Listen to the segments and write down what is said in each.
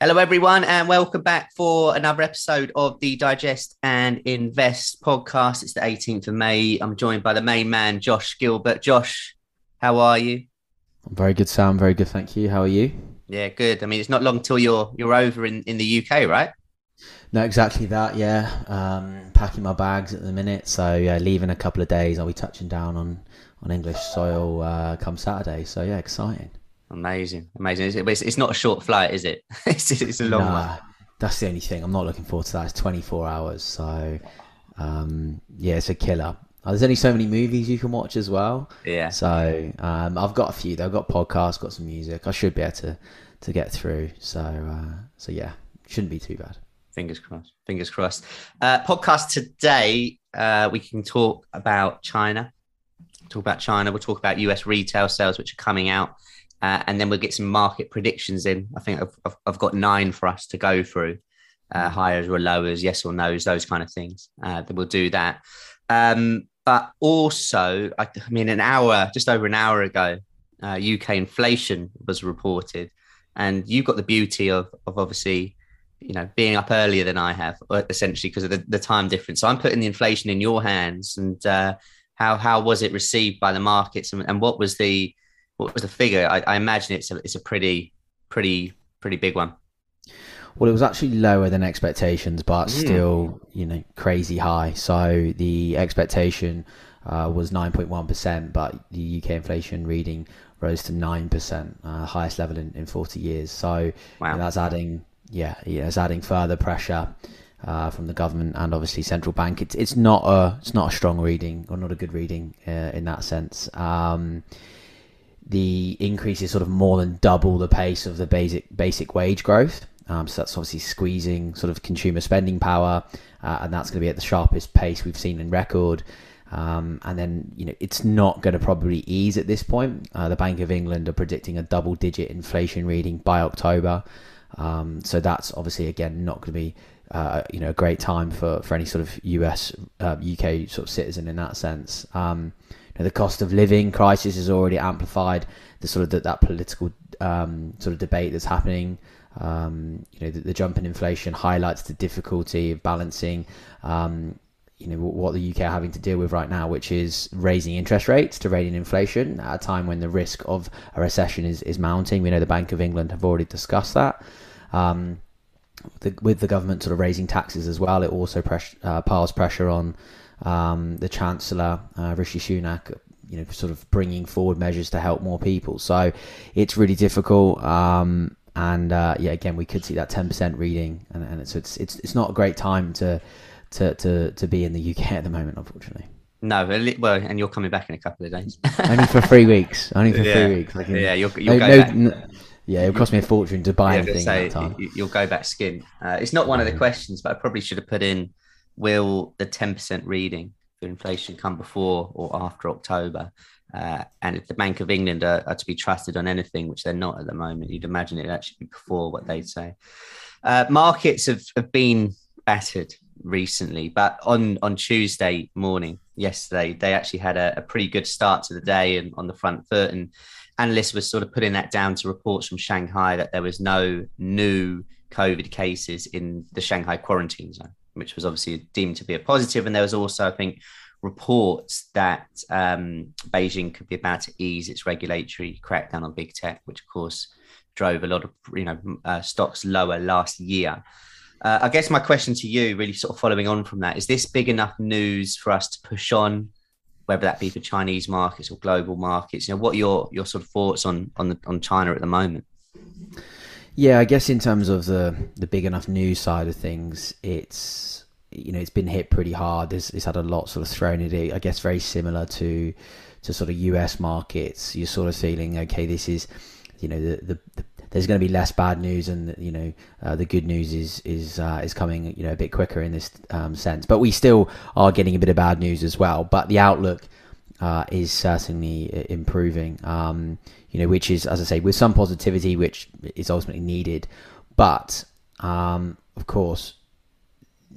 Hello, everyone, and welcome back for another episode of the Digest and Invest podcast. It's the 18th of May. I'm joined by the main man, Josh Gilbert. Josh, how are you? I'm very good, Sam. Very good, thank you. How are you? Yeah, good. I mean, it's not long till you're you're over in, in the UK, right? No, exactly that. Yeah, um, packing my bags at the minute. So yeah, leaving a couple of days. I'll be touching down on on English soil uh, come Saturday. So yeah, exciting. Amazing, amazing. It's, it's not a short flight, is it? it's, it's, a long nah, one. That's the only thing. I'm not looking forward to that. It's 24 hours, so um, yeah, it's a killer. Uh, there's only so many movies you can watch as well. Yeah. So um, I've got a few. Though. I've got podcasts, got some music. I should be able to to get through. So uh, so yeah, shouldn't be too bad. Fingers crossed. Fingers crossed. Uh, podcast today, uh, we can talk about China. Talk about China. We'll talk about US retail sales, which are coming out uh, and then we'll get some market predictions in. I think I've, I've, I've got nine for us to go through uh, or lowers, yes or no's, those kind of things. Uh, we'll do that. Um, but also, I, I, mean, an hour, just over an hour ago, UK uh, inflation was reported. And you've got the beauty of, of obviously, you know, being up earlier than I have, uh, essentially because of the, the time difference. So I'm putting the inflation in your hands. And uh, how how was it received by the markets, and, and what was the what was the figure? I, I imagine it's a, it's a pretty, pretty, pretty big one. Well, it was actually lower than expectations, but mm. still, you know, crazy high. So the expectation uh, was 9.1%, but the UK inflation reading rose to 9%, uh, highest level in, in 40 years. So wow. you know, that's adding, yeah, yeah, it's adding further pressure uh, from the government and obviously central bank. It's it's not a it's not a strong reading or not a good reading uh, in that sense. Um, the increase is sort of more than double the pace of the basic basic wage growth. Um, so that's obviously squeezing sort of consumer spending power, uh, and that's going to be at the sharpest pace we've seen in record. Um, and then you know it's not going to probably ease at this point. Uh, the Bank of England are predicting a double-digit inflation reading by October, um, so that's obviously again not going to be uh, you know a great time for, for any sort of US UK uh, sort of citizen in that sense. Um, know, the cost of living crisis has already amplified the sort of the, that political um, sort of debate that's happening. Um, you know, the, the, jump in inflation highlights the difficulty of balancing, um, you know, what the UK are having to deal with right now, which is raising interest rates to rein in inflation at a time when the risk of a recession is, is mounting. We know the Bank of England have already discussed that. Um, the, with the government sort of raising taxes as well, it also press, uh, piles pressure on um, the Chancellor, uh, Rishi Sunak, you know, sort of bringing forward measures to help more people. So it's really difficult. Um, and uh, yeah, again, we could see that 10% reading, and, and it's, it's it's it's not a great time to to to to be in the UK at the moment, unfortunately. No, well, and you're coming back in a couple of days. Only for three weeks. Only for yeah. three weeks. Yeah, you'll, you'll no, go no, back. No, yeah, it'll cost me a fortune to buy yeah, anything say. You'll go back skin. Uh, it's not one of the questions, but I probably should have put in will the 10% reading for inflation come before or after October? Uh, and if the Bank of England are, are, to be trusted on anything, which they're not at the moment, you'd imagine it'd actually be before what they'd say. Uh, markets have, have been battered recently, but on, on Tuesday morning, yesterday, they actually had a, a pretty good start to the day and on the front foot. And analysts were sort of putting that down to reports from Shanghai that there was no new COVID cases in the Shanghai quarantine zone which was obviously deemed to be a positive. And there was also, I think, reports that um, Beijing could be about to ease its regulatory crackdown on big tech, which of course drove a lot of you know uh, stocks lower last year. Uh, I guess my question to you, really sort of following on from that, is this big enough news for us to push on, whether that be for Chinese markets or global markets? You know, what are your your sort of thoughts on on the, on China at the moment? Yeah, I guess in terms of the the big enough news side of things, it's you know it's been hit pretty hard. It's, it's had a lot sort of thrown at it. I guess very similar to to sort of US markets. You're sort of feeling okay. This is you know the, the, the there's going to be less bad news, and you know uh, the good news is is uh, is coming you know a bit quicker in this um, sense. But we still are getting a bit of bad news as well. But the outlook uh, is certainly improving. Um, you know, which is as I say, with some positivity, which is ultimately needed. But um, of course,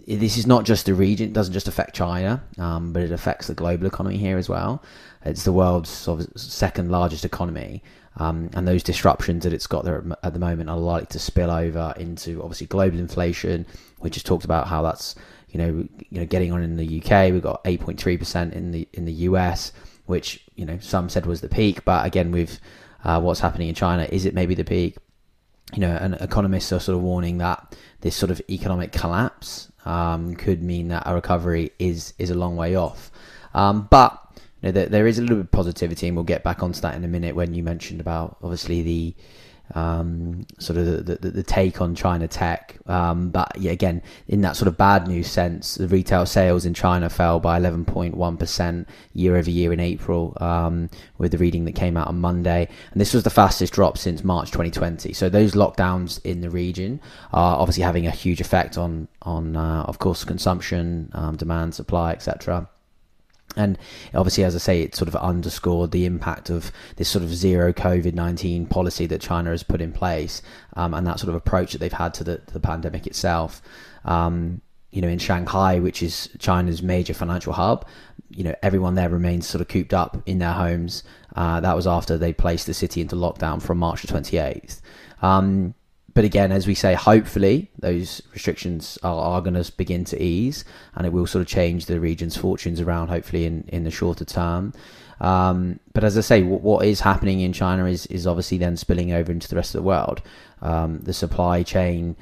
this is not just a region; it doesn't just affect China, um, but it affects the global economy here as well. It's the world's sort of second largest economy, um, and those disruptions that it's got there at the moment are likely to spill over into obviously global inflation. We just talked about how that's you know you know getting on in the UK. We've got 8.3 percent in the in the US, which you know some said was the peak, but again with uh, what's happening in China, is it maybe the peak? You know, and economists are sort of warning that this sort of economic collapse um, could mean that a recovery is is a long way off. Um, but you know, there, there is a little bit of positivity, and we'll get back onto that in a minute when you mentioned about obviously the um, sort of the, the, the, take on China tech. Um, but yeah, again, in that sort of bad news sense, the retail sales in China fell by 11.1% year over year in April um, with the reading that came out on Monday. And this was the fastest drop since March 2020. So those lockdowns in the region are obviously having a huge effect on, on uh, of course, consumption, um, demand, supply, etc. And obviously, as I say, it sort of underscored the impact of this sort of zero COVID 19 policy that China has put in place um, and that sort of approach that they've had to the, to the pandemic itself. Um, you know, in Shanghai, which is China's major financial hub, you know, everyone there remains sort of cooped up in their homes. Uh, that was after they placed the city into lockdown from March the 28th. Um, but again, as we say, hopefully those restrictions are, are going to begin to ease, and it will sort of change the region's fortunes around. Hopefully, in, in the shorter term. Um, but as I say, what, what is happening in China is is obviously then spilling over into the rest of the world. Um, the supply chain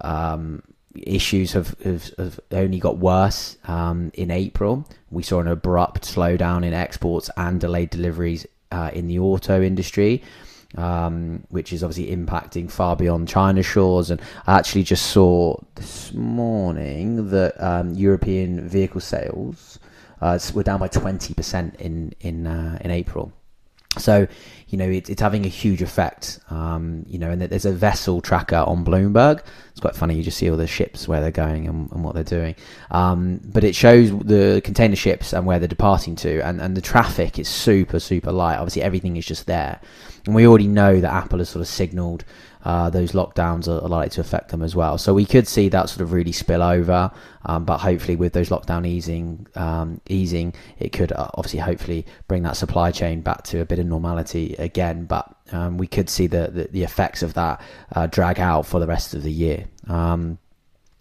um, issues have, have, have, only got worse um, in April. We saw an abrupt slowdown in exports and delayed deliveries uh, in the auto industry um, which is obviously impacting far beyond China's shores. And I actually just saw this morning that um, European vehicle sales uh, were down by 20% in in uh, in April. So, you know, it, it's having a huge effect. Um, you know, and there's a vessel tracker on Bloomberg. It's quite funny. You just see all the ships where they're going and, and what they're doing. Um, but it shows the container ships and where they're departing to, and, and the traffic is super super light. Obviously, everything is just there. And we already know that Apple has sort of signaled uh, those lockdowns are, likely to affect them as well. So we could see that sort of really spill over, um, but hopefully with those lockdown easing, um, easing, it could uh, obviously hopefully bring that supply chain back to a bit of normality again. But um, we could see the, the, the effects of that uh, drag out for the rest of the year. Um,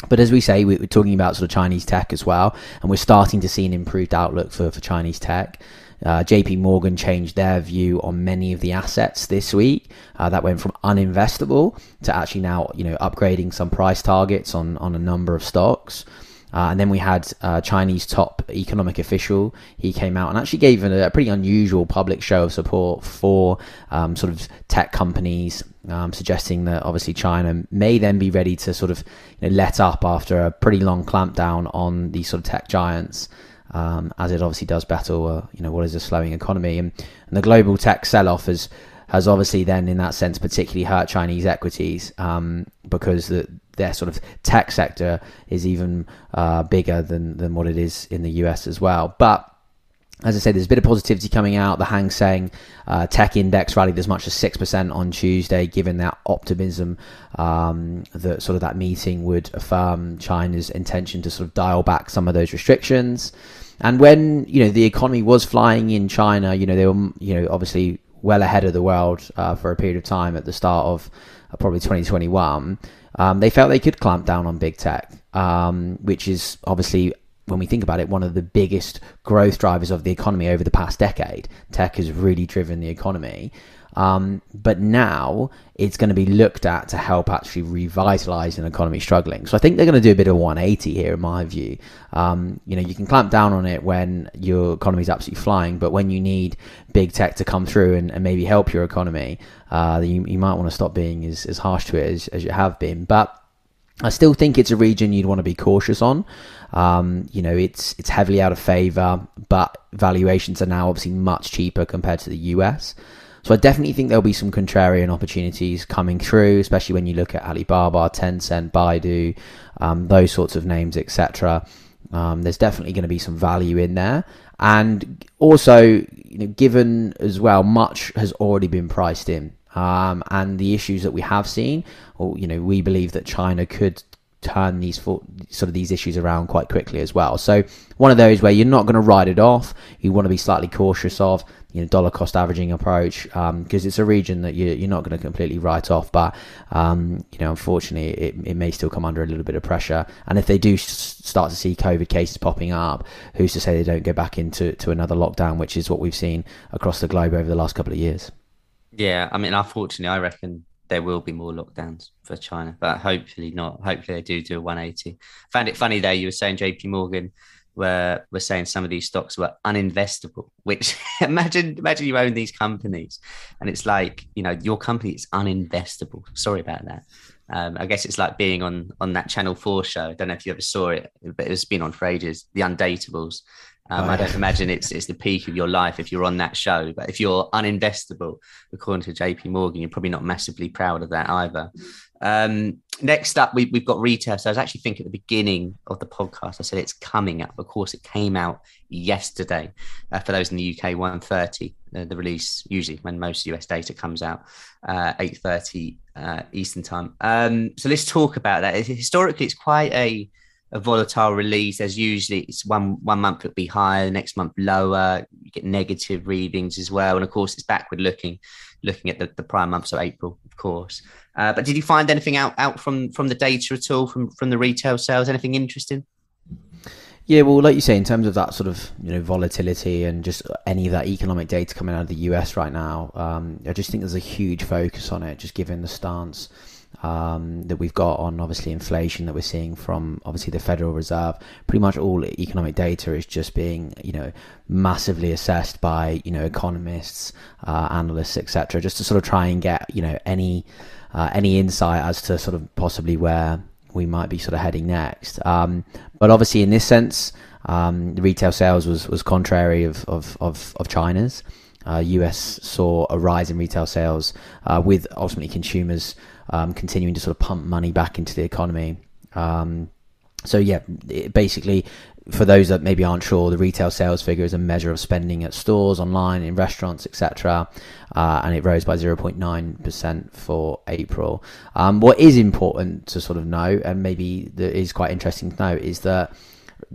but as we say, we're talking about sort of Chinese tech as well, and we're starting to see an improved outlook for, for Chinese tech. Uh, JP Morgan changed their view on many of the assets this week. Uh, that went from uninvestable to actually now, you know, upgrading some price targets on, on a number of stocks. Uh, and then we had uh, Chinese top economic official. He came out and actually gave a, a pretty unusual public show of support for um, sort of tech companies, um, suggesting that obviously China may then be ready to sort of you know, let up after a pretty long clampdown on these sort of tech giants um, as it obviously does battle, uh, you know, what is a slowing economy, and, and the global tech sell-off has has obviously then, in that sense, particularly hurt Chinese equities um, because the, their sort of tech sector is even uh, bigger than than what it is in the US as well, but as I said, there's a bit of positivity coming out. The Hang Seng uh, Tech Index rallied as much as six percent on Tuesday, given that optimism um, that sort of that meeting would affirm China's intention to sort of dial back some of those restrictions. And when you know the economy was flying in China, you know they were you know obviously well ahead of the world uh, for a period of time at the start of uh, probably 2021. Um, they felt they could clamp down on big tech, um, which is obviously when we think about it, one of the biggest growth drivers of the economy over the past decade. Tech has really driven the economy. Um, but now it's going to be looked at to help actually revitalize an economy struggling. So I think they're going to do a bit of 180 here, in my view. Um, you know, you can clamp down on it when your economy is absolutely flying, but when you need big tech to come through and, and maybe help your economy, uh, you, you, might want to stop being as, as harsh to it as, as you have been. But I still think it's a region you'd want to be cautious on. Um, you know, it's it's heavily out of favor, but valuations are now obviously much cheaper compared to the US. So I definitely think there'll be some contrarian opportunities coming through, especially when you look at Alibaba, Tencent, Baidu, um, those sorts of names, etc. Um, there's definitely going to be some value in there, and also, you know, given as well, much has already been priced in. Um, and the issues that we have seen, or you know, we believe that China could turn these sort of these issues around quite quickly as well. So one of those where you're not going to write it off. You want to be slightly cautious of you know dollar cost averaging approach because um, it's a region that you, you're not going to completely write off. But um, you know, unfortunately, it, it may still come under a little bit of pressure. And if they do start to see COVID cases popping up, who's to say they don't go back into to another lockdown, which is what we've seen across the globe over the last couple of years. Yeah, I mean, unfortunately, I reckon there will be more lockdowns for China, but hopefully not. Hopefully they do do a 180. Found it funny there. You were saying JP Morgan were were saying some of these stocks were uninvestable. Which imagine imagine you own these companies, and it's like you know your company is uninvestable. Sorry about that. Um, I guess it's like being on on that Channel Four show. I don't know if you ever saw it, but it's been on for ages. The Undateables, um, I don't imagine it's it's the peak of your life if you're on that show. But if you're uninvestable, according to JP Morgan, you're probably not massively proud of that either. Um, next up, we, have got retail. So I was actually thinking at the beginning of the podcast, I said it's coming up. Of course, it came out yesterday. Uh, for those in the UK, 1.30, uh, the release usually when most US data comes out, uh, 8.30 uh, Eastern time. Um, so let's talk about that. Historically, it's quite a a volatile release. There's usually it's one one month it'll be higher, the next month lower. You get negative readings as well, and of course it's backward looking, looking at the, the prior month, so April, of course. Uh, but did you find anything out out from from the data at all from from the retail sales? Anything interesting? Yeah, well, like you say, in terms of that sort of you know volatility and just any of that economic data coming out of the US right now, um, I just think there's a huge focus on it, just given the stance um, that we've got on obviously inflation that we're seeing from obviously the Federal Reserve. Pretty much all economic data is just being you know massively assessed by you know economists, uh, analysts, etc. Just to sort of try and get you know any uh, any insight as to sort of possibly where we might be sort of heading next. Um, but obviously in this sense, um, retail sales was was contrary of of of, of China's. Uh, US saw a rise in retail sales uh, with ultimately consumers um, continuing to sort of pump money back into the economy. Um, so yeah, basically, for those that maybe aren't sure, the retail sales figure is a measure of spending at stores, online, in restaurants, etc., uh, and it rose by 0.9% for April. Um, what is important to sort of know, and maybe that is quite interesting to know, is that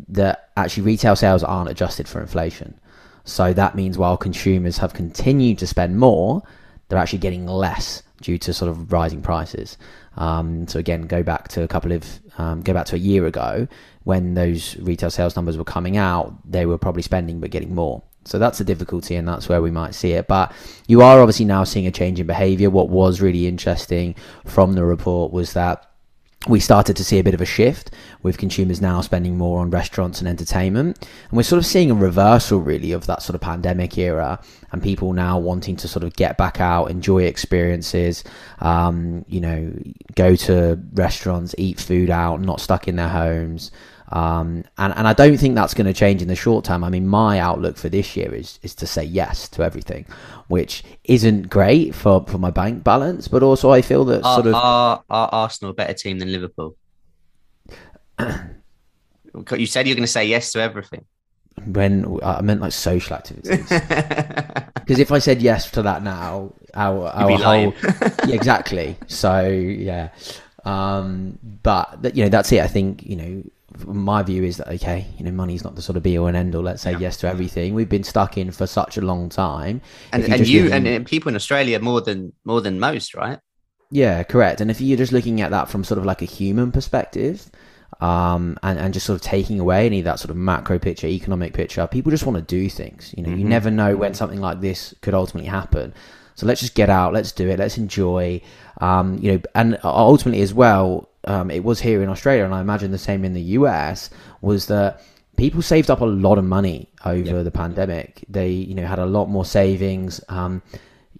that actually retail sales aren't adjusted for inflation. So that means while consumers have continued to spend more, they're actually getting less due to sort of rising prices. Um, so again, go back to a couple of um, go back to a year ago when those retail sales numbers were coming out, they were probably spending but getting more. So that's the difficulty, and that's where we might see it. But you are obviously now seeing a change in behaviour. What was really interesting from the report was that we started to see a bit of a shift with consumers now spending more on restaurants and entertainment. And we're sort of seeing a reversal, really, of that sort of pandemic era and people now wanting to sort of get back out, enjoy experiences, um, you know, go to restaurants, eat food out, not stuck in their homes. Um, and, and I don't think that's going to change in the short term. I mean, my outlook for this year is, is to say yes to everything, which isn't great for, for my bank balance, but also I feel that are, sort of. Are, are Arsenal a better team than Liverpool? you said you're going to say yes to everything. When I meant like social activities, because if I said yes to that now, our, our whole yeah, exactly. So yeah, um, but you know that's it. I think you know my view is that okay, you know, money's not the sort of be all and end all. Let's say yeah. yes to everything. We've been stuck in for such a long time, and and you and, and people in Australia more than more than most, right? Yeah, correct. And if you're just looking at that from sort of like a human perspective, um, and, and just sort of taking away any of that sort of macro picture, economic picture, people just want to do things. You know, mm-hmm. you never know when something like this could ultimately happen. So let's just get out, let's do it, let's enjoy. Um, you know, and ultimately as well, um, it was here in Australia, and I imagine the same in the US, was that people saved up a lot of money over the pandemic. They, you know, had a lot more savings. Um,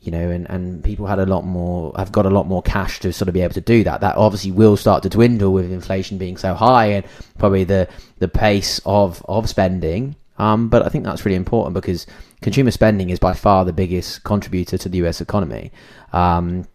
you know, and, and people had a lot more, have got a lot more cash to sort of be able to do that. That obviously will start to dwindle with inflation being so high and probably the, the pace of, of spending Um, but I think that's really important because consumer spending is by far the biggest contributor to the US economy. Um,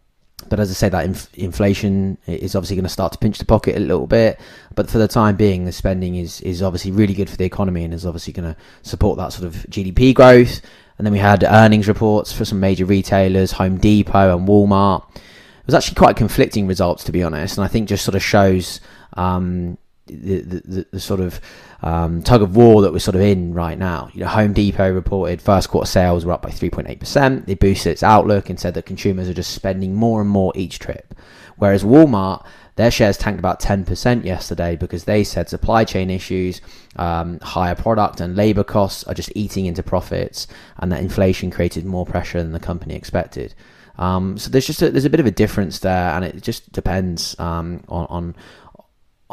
but as I say, that inf- inflation is obviously going to start to pinch the pocket a little bit. But for the time being, the spending is is obviously really good for the economy and is obviously going to support that sort of GDP growth. And then we had earnings reports for some major retailers, Home Depot and Walmart. It was actually quite conflicting results, to be honest, and I think just sort of shows um, the, the, the, sort of um, tug of war that we're sort of in right now. You know, Home Depot reported first quarter sales were up by 3.8%. They boosted its outlook and said that consumers are just spending more and more each trip. Whereas Walmart, their shares tanked about 10% yesterday because they said supply chain issues, um, higher product and labor costs are just eating into profits, and that inflation created more pressure than the company expected. Um, so there's just a, there's a bit of a difference there, and it just depends um, on, on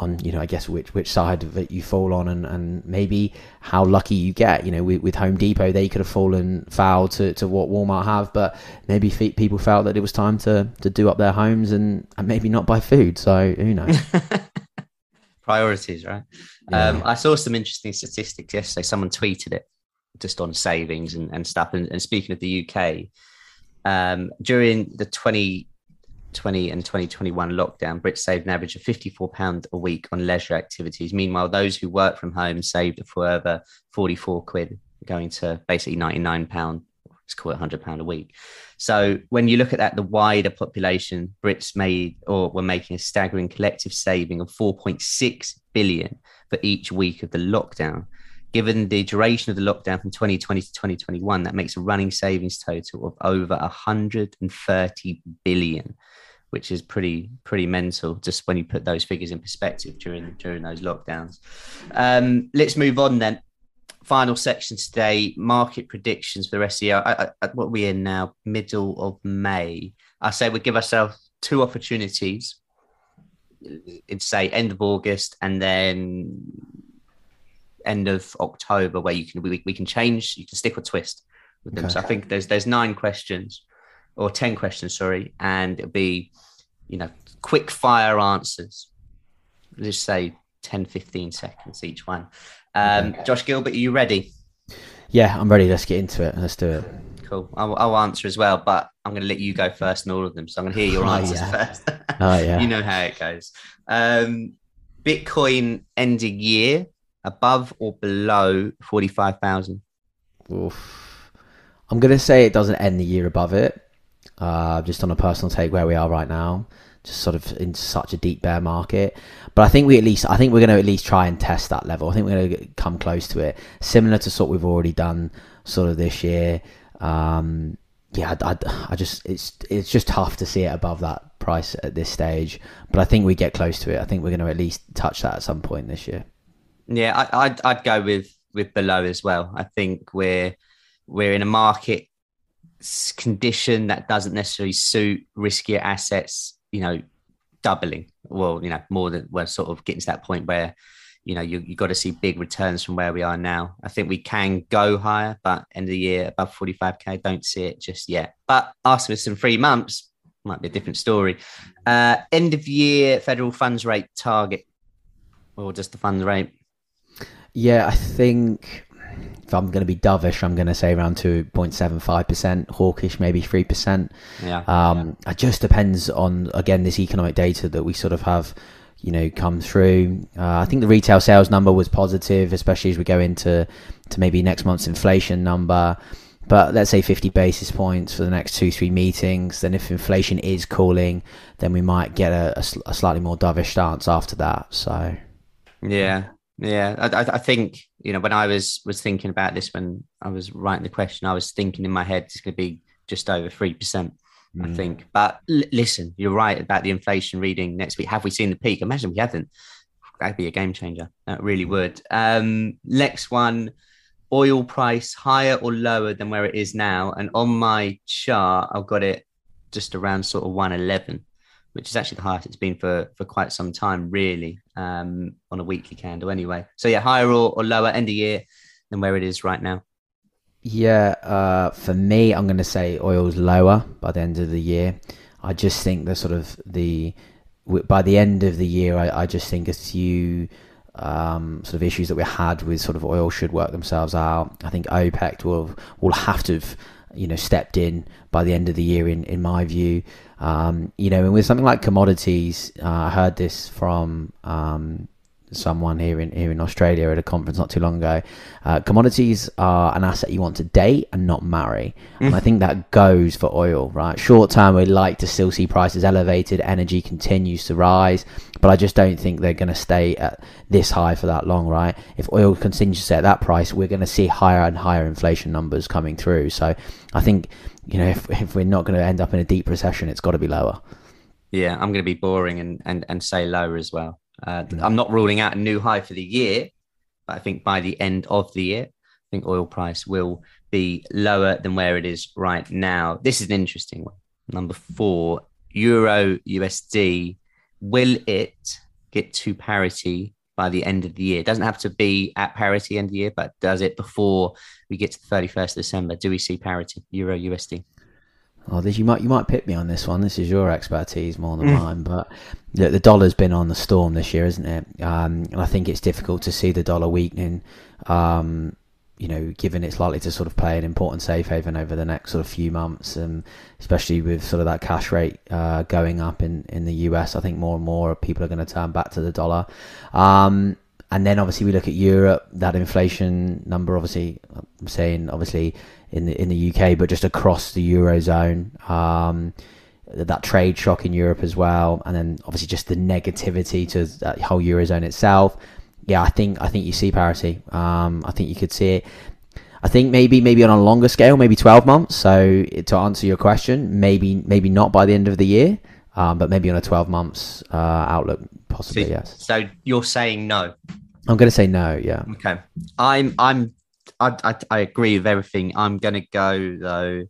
on you know I guess which which side of it you fall on and, and maybe how lucky you get you know with, with Home Depot they could have fallen foul to, to what Walmart have but maybe people felt that it was time to to do up their homes and, and maybe not buy food so who knows? Priorities right? Yeah. um, I saw some interesting statistics yesterday. Someone tweeted it just on savings and, and stuff. And, and speaking of the UK um, during the 20 20 and 2021 lockdown, Brits saved an average of £54 a week on leisure activities. Meanwhile, those who work from home saved a further 44 quid, going to basically £99. Let's call it £100 a week. So when you look at that, the wider population, Brits made or were making a staggering collective saving of 4.6 billion for each week of the lockdown. Given the duration of the lockdown from 2020 to 2021, that makes a running savings total of over 130 billion which is pretty pretty mental just when you put those figures in perspective during during those lockdowns. Um, let's move on then. Final section today: market predictions for the rest of the year. I, I, what are we in now? Middle of May. I say we give ourselves two opportunities. It's say end of August and then end of October, where you can we, we can change. You can stick or twist with them. Okay. So I think there's there's nine questions or 10 questions, sorry, and it'll be, you know, quick fire answers. Let's say 10, 15 seconds each one. Um, okay. Josh Gilbert, are you ready? Yeah, I'm ready. Let's get into it. Let's do it. Cool. I'll, I'll answer as well, but I'm going to let you go first in all of them. So I'm going to hear your oh, answers yeah. first. oh, yeah. You know how it goes. Um, Bitcoin ending year above or below 45,000? I'm going to say it doesn't end the year above it uh, just on a personal take where we are right now, just sort of in such a deep bear market. But I think we at least, I think we're going to at least try and test that level. I think we're going to come close to it, similar to sort we've already done sort of this year. Um, yeah, I, I, I, just it's it's just tough to see it above that price at this stage. But I think we get close to it. I think we're going to at least touch that at some point this year. Yeah, I, I'd I'd go with with below as well. I think we're we're in a market condition that doesn't necessarily suit riskier assets, you know, doubling. Well, you know, more than we're sort of getting to that point where, you know, you you got to see big returns from where we are now. I think we can go higher, but end of the year above 45k, don't see it just yet. But after some three months, might be a different story. Uh, end of year federal funds rate target, or just the funds rate? Yeah, I think if I'm going to be dovish, I'm going to say around 2.75%, hawkish maybe 3%. Yeah. Um, yeah. It just depends on, again, this economic data that we sort of have, you know, come through. Uh, I think the retail sales number was positive, especially as we go into to maybe next month's inflation number. But let's say 50 basis points for the next two, three meetings. Then if inflation is cooling, then we might get a, a, a slightly more dovish stance after that. So, yeah. Yeah, I, I, think you know when I was was thinking about this when I was writing the question, I was thinking in my head it's going to be just over three percent. Mm. I think, but l- listen, you're right about the inflation reading next week. Have we seen the peak? Imagine we haven't. That'd be a game changer. That really mm. would. Um, next one, oil price higher or lower than where it is now? And on my chart, I've got it just around sort of 111 which is actually the highest it's been for for quite some time, really, um, on a weekly candle anyway. So yeah, higher or, or lower end of year than where it is right now. Yeah, uh, for me, I'm going to say oil's lower by the end of the year. I just think the sort of the by the end of the year, I, I just think as you um, sort of issues that we had with sort of oil should work themselves out. I think OPEC will will have to have you know stepped in by the end of the year in in my view. Um, you know, and with something like commodities, uh, I heard this from um, someone here in here in Australia at a conference not too long ago. Uh, commodities are an asset you want to date and not marry, mm. and I think that goes for oil. Right, short term we'd like to still see prices elevated, energy continues to rise, but I just don't think they're going to stay at this high for that long. Right, if oil continues to stay at that price, we're going to see higher and higher inflation numbers coming through. So I think you know if if we're not going to end up in a deep recession, it's got to be lower. Yeah, I'm going to be boring and, and, and say lower as well. Uh, I'm not ruling out a new high for the year, but I think by the end of the year, I think oil price will be lower than where it is right now. This is an interesting one. Number four, Euro USD. Will it get to parity by the end of the year? It doesn't have to be at parity end of the year, but does it before we get to the 31st of December? Do we see parity Euro USD? Oh, this, you might you might pick me on this one. This is your expertise more than mm. mine, but the, the, dollar's been on the storm this year, isn't it? Um, and I think it's difficult to see the dollar weakening. Um, you know, given it's likely to sort of play an important safe haven over the next sort of few months, and especially with sort of that cash rate uh, going up in, in the US, I think more and more people are going to turn back to the dollar. Um, and then obviously we look at Europe, that inflation number. Obviously, I'm saying obviously in the in the UK, but just across the eurozone. Um, that trade shock in Europe as well, and then obviously just the negativity to that whole eurozone itself. Yeah, I think I think you see parity. Um, I think you could see it. I think maybe maybe on a longer scale, maybe twelve months. So to answer your question, maybe maybe not by the end of the year, um, but maybe on a twelve months uh, outlook, possibly. So, yes. So you're saying no. I'm going to say no. Yeah. Okay. I'm I'm I, I, I agree with everything. I'm gonna go though.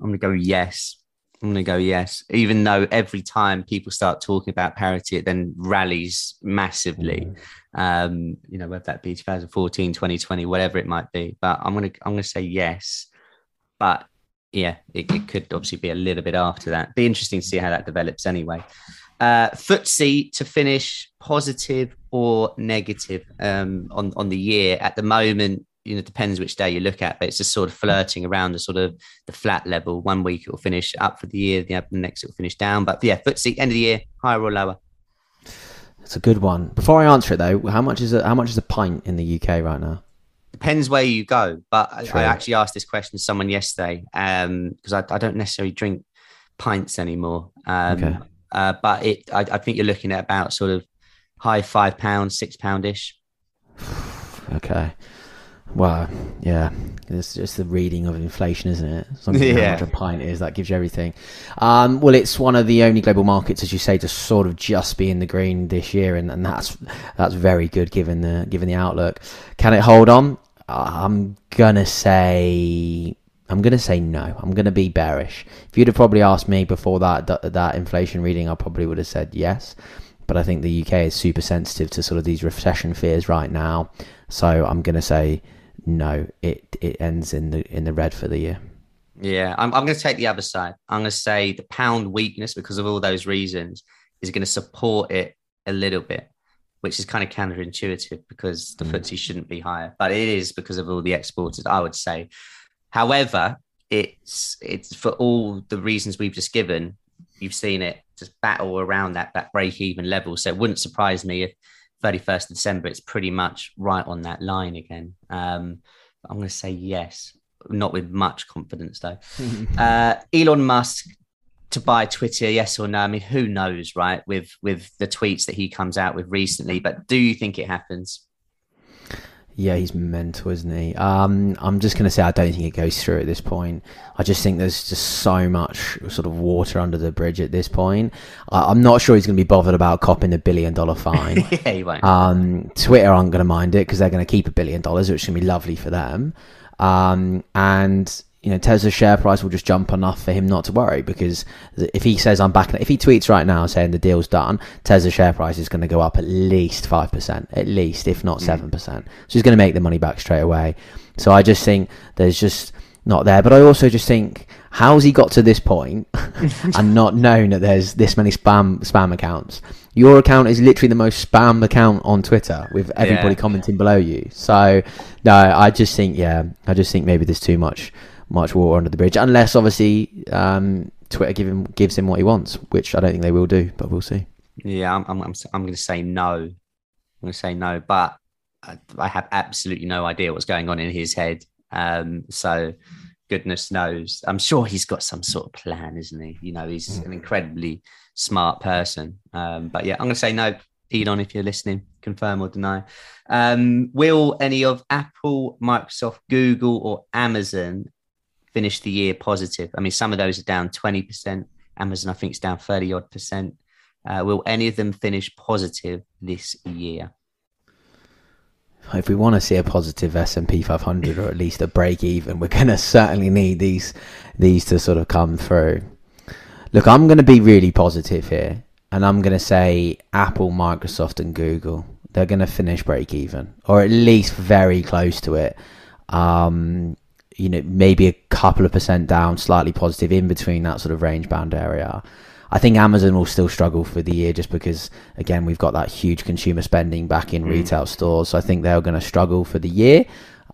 I'm gonna go yes. I'm gonna go yes. Even though every time people start talking about parity, it then rallies massively. Mm. Um, you know, whether that be 2014, 2020, whatever it might be. But I'm gonna I'm gonna say yes. But yeah, it, it could obviously be a little bit after that. Be interesting to see how that develops anyway. Uh, FTSE to finish positive or negative um, on on the year at the moment you know depends which day you look at, but it's just sort of flirting around the sort of the flat level. One week it will finish up for the year, the next it will finish down. But yeah, FTSE end of the year higher or lower. That's a good one. Before I answer it though, how much is a, how much is a pint in the UK right now? Depends where you go, but I, I, actually asked this question to someone yesterday because um, I, I, don't necessarily drink pints anymore. Um, okay. Uh, but it, I, I think you're looking at about sort of high five pounds, six poundish. okay. Well, yeah, it's just the reading of inflation, isn't it? Something yeah. how much a pint is that gives you everything. Um, well, it's one of the only global markets, as you say, to sort of just be in the green this year, and, and that's that's very good given the given the outlook. Can it hold on? I'm gonna say I'm gonna say no. I'm gonna be bearish. If you'd have probably asked me before that that, that inflation reading, I probably would have said yes. But I think the UK is super sensitive to sort of these recession fears right now. So I'm gonna say no, it it ends in the in the red for the year. Yeah, I'm, I'm going to take the other side. I'm going to say the pound weakness because of all those reasons is going to support it a little bit, which is kind of counterintuitive because the mm. FTSE shouldn't be higher, but it is because of all the exporters. I would say. However, it's it's for all the reasons we've just given. You've seen it just battle around that that break even level, so it wouldn't surprise me if 31st of December, it's pretty much right on that line again. Um, I'm going to say yes, not with much confidence though. uh, Elon Musk to buy Twitter, yes or no? I mean, who knows, right? With with the tweets that he comes out with recently, but do you think it happens? Yeah, he's mental, isn't he? Um, I'm just going to say I don't think it goes through at this point. I just think there's just so much sort of water under the bridge at this point. I, am not sure he's going to be bothered about copping a billion dollar fine. yeah, he won't. Um, Twitter aren't going to mind it because they're going to keep a billion dollars, which is going to be lovely for them. Um, and you know, Tesla's share price will just jump enough for him not to worry because if he says I'm back, if he tweets right now saying the deal's done, Tesla's share price is going to go up at least 5%, at least, if not 7%. Mm. So he's going to make the money back straight away. So I just think there's just not there. But I also just think, how's he got to this point and not known that there's this many spam spam accounts? Your account is literally the most spam account on Twitter with everybody Yeah. commenting below you. So no, I just think yeah, I just think maybe there's too much much water under the bridge. Unless obviously um, Twitter give him, gives him what he wants, which I don't think they will do, but we'll see. Yeah, I'm I'm I'm, I'm going to say no. I'm going to say no, but I, I have absolutely no idea what's going on in his head. Um, so goodness knows. I'm sure he's got some sort of plan, isn't he? You know, he's an incredibly smart person. Um, but yeah, I'm going to say no. Elon, if you're listening, confirm or deny. Um, will any of Apple, Microsoft, Google, or Amazon finish the year positive? I mean, some of those are down 20%. Amazon, I think, is down 30 odd percent. Uh, will any of them finish positive this year? If we want to see a positive S and P 500 or at least a break even, we're going to certainly need these these to sort of come through. Look, I'm going to be really positive here, and I'm going to say Apple, Microsoft, and Google. They're going to finish break even, or at least very close to it. Um, you know, maybe a couple of percent down, slightly positive in between that sort of range bound area. I think Amazon will still struggle for the year just because, again, we've got that huge consumer spending back in Mm. retail stores. So I think they're going to struggle for the year.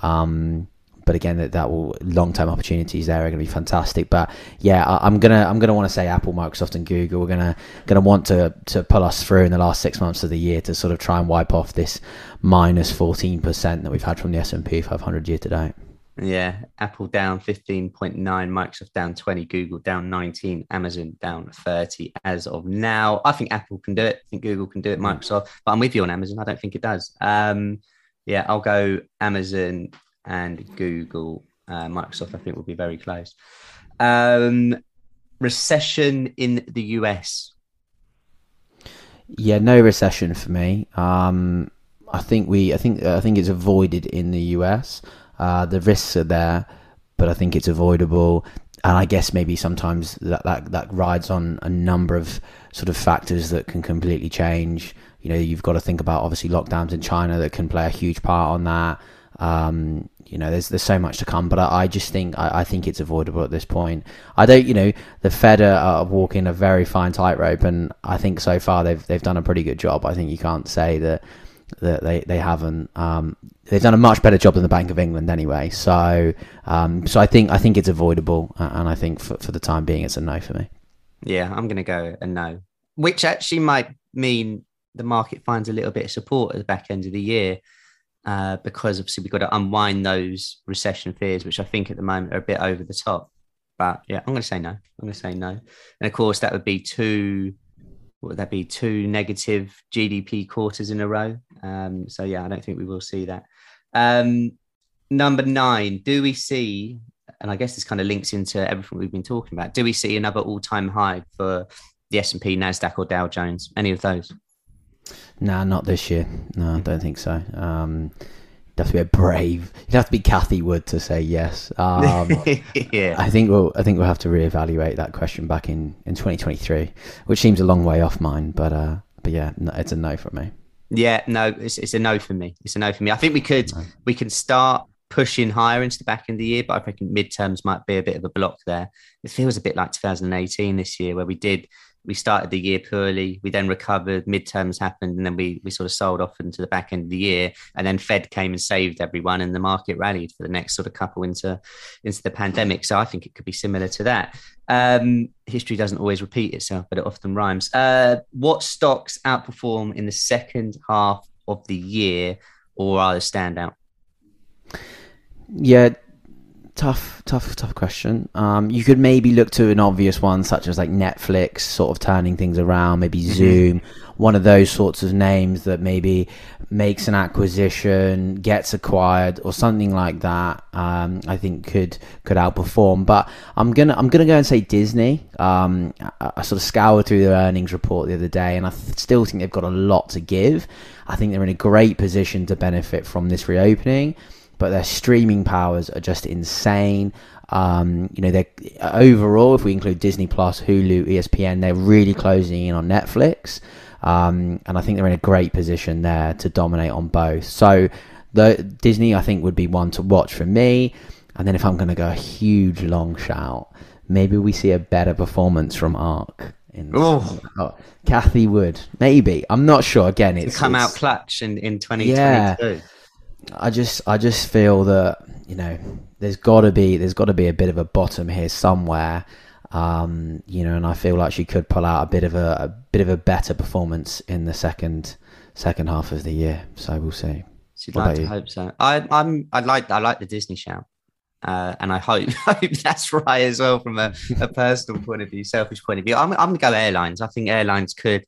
Um, but again, that, that will long term opportunities there are going to be fantastic. But yeah, I, I'm gonna I'm gonna want to say Apple, Microsoft, and Google. We're gonna gonna want to to pull us through in the last six months of the year to sort of try and wipe off this minus 14 percent that we've had from the S and P 500 year to date. Yeah, Apple down 15.9, Microsoft down 20, Google down 19, Amazon down 30 as of now. I think Apple can do it. I think Google can do it, Microsoft, but I'm with you on Amazon. I don't think it does. Um, yeah, I'll go Amazon and Google. Uh, Microsoft, I think, will be very close. Um, recession in the US. Yeah, no recession for me. Um, I think we, I think, I think it's avoided in the US. Uh, the risks are there, but I think it's avoidable. And I guess maybe sometimes that, that that rides on a number of sort of factors that can completely change. You know, you've got to think about obviously lockdowns in China that can play a huge part on that. Um, you know, there's there's so much to come, but I, I just think I, I think it's avoidable at this point. I don't, you know, the Fed are, are walking a very fine tightrope, and I think so far they've they've done a pretty good job. I think you can't say that that they, they haven't. Um, they've done a much better job than the Bank of England anyway. So um, so I think I think it's avoidable, and I think for, for the time being, it's a no for me. Yeah, I'm going to go a no, which actually might mean the market finds a little bit of support at the back end of the year uh, because obviously we've got to unwind those recession fears, which I think at the moment are a bit over the top. But yeah, I'm going to say no. I'm going to say no. And of course, that would be two. What would that be? Two negative GDP quarters in a row. Um, so yeah, I don't think we will see that. Um, number nine. Do we see? And I guess this kind of links into everything we've been talking about. Do we see another all-time high for the S and P, Nasdaq, or Dow Jones? Any of those? Nah, not this year. No, I don't think so. Um, you'd have to be a brave. You'd have to be Cathie Wood to say yes. Um, yeah. I think we'll. I think we'll have to reevaluate that question back in, in 2023, which seems a long way off mine. But uh, but yeah, no, it's a no from me. Yeah, no, it's, it's a no for me. It's a no for me. I think we could we can start pushing higher into the back end of the year, but I reckon midterms might be a bit of a block there. It feels a bit like 2018 this year, where we did we started the year poorly, we then recovered, midterms happened, and then we we sort of sold off into the back end of the year, and then Fed came and saved everyone, and the market rallied for the next sort of couple into into the pandemic. So I think it could be similar to that. Um, history doesn't always repeat itself, but it often rhymes. Uh, what stocks outperform in the second half of the year, or are the standout? Yeah, tough, tough, tough question. Um, you could maybe look to an obvious one, such as like Netflix, sort of turning things around. Maybe Zoom, one of those sorts of names that maybe makes an acquisition, gets acquired, or something like that. Um, I think could could outperform. But I'm gonna I'm gonna go and say Disney. Um, I, I sort of scoured through their earnings report the other day, and I th- still think they've got a lot to give. I think they're in a great position to benefit from this reopening but their streaming powers are just insane. Um, you know, they overall, if we include Disney Plus, Hulu, ESPN, they're really closing in on Netflix, um, and I think they're in a great position there to dominate on both. So, the Disney, I think, would be one to watch for me. And then, if I'm going to go a huge long shout, maybe we see a better performance from ARK In oh. oh. Cathie Wood, maybe. I'm not sure. Again, it's come it's, out clutch in in 2022. Yeah, I just I just feel that you know there's got to be there's got to be a bit of a bottom here somewhere. Um, you know, and I feel like she could pull out a bit of a, a bit of a better performance in the second second half of the year. So we'll see. She'd what like to you? hope so. I, I'm I like I like the Disney shout. Uh, and I hope, hope that's right as well from a, a personal point of view, selfish point of view. I'm, I'm going to go airlines. I think airlines could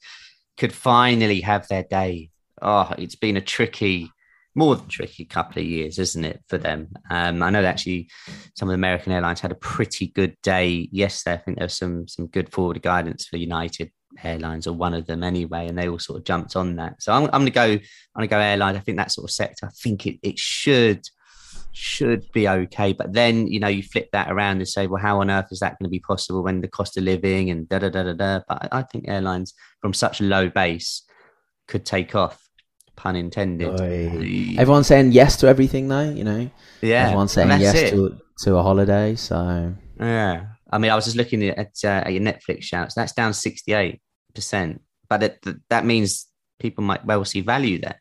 could finally have their day. Oh, it's been a tricky, more than tricky couple of years, isn't it, for them? Um, I know that actually some of the American airlines had a pretty good day yesterday. I think there was some some good forward guidance for United Airlines, or one of them anyway, and they all sort of jumped on that. So I'm, I'm going to go. I'm going to go airlines. I think that sort of sector. I think it it should should be okay. But then, you know, you flip that around and say, well, how on earth is that going to be possible when the cost of living and da da da da da? But I think airlines from such a low base could take off, pun intended. Oy. Everyone's saying yes to everything, though, you know? Yeah. Everyone's saying yes to, to a holiday. So, yeah. I mean, I was just looking at, uh, at your Netflix shouts. That's down 68%. But it, that means people might well see value there.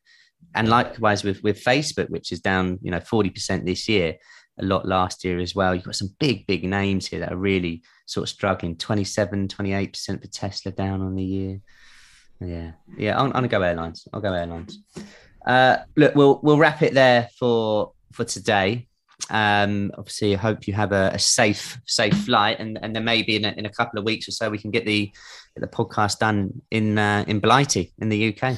And likewise with with Facebook, which is down, you know, 40% this year, a lot last year as well. You've got some big, big names here that are really sort of struggling. 27, 28% for Tesla down on the year. Yeah. Yeah, I'm, I'm gonna go airlines. I'll go airlines. Uh, look, we'll we'll wrap it there for for today. Um, obviously, I hope you have a, a, safe safe flight, and and then maybe in a, in a couple of weeks or so we can get the get the podcast done in uh, in Blighty in the UK.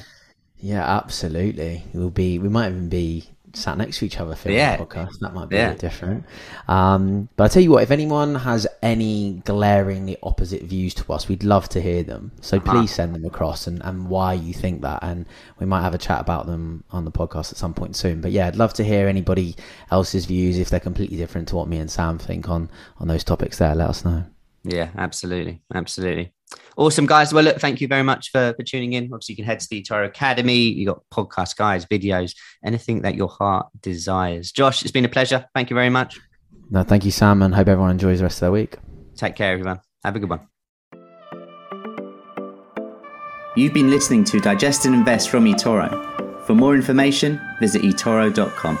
Yeah, absolutely. We'll be. We might even be sat next to each other for yeah. the podcast. That might be yeah. A bit different. Um, but I tell you what, if anyone has any glaringly opposite views to us, we'd love to hear them. So uh-huh. please send them across and, and why you think that, and we might have a chat about them on the podcast at some point soon. But yeah, I'd love to hear anybody else's views if they're completely different to what me and Sam think on on those topics. There, let us know. Yeah, absolutely, absolutely. Awesome, guys. Well, look, thank you very much for, for tuning in. Obviously, you can head to the eToro Academy. You got podcast guys, videos, anything that your heart desires. Josh, it's been a pleasure. Thank you very much. No, thank you, Sam, and hope everyone enjoys the rest of their week. Take care, everyone. Have a good one. You've been listening to Digest and Invest from eToro. For more information, visit eToro.com.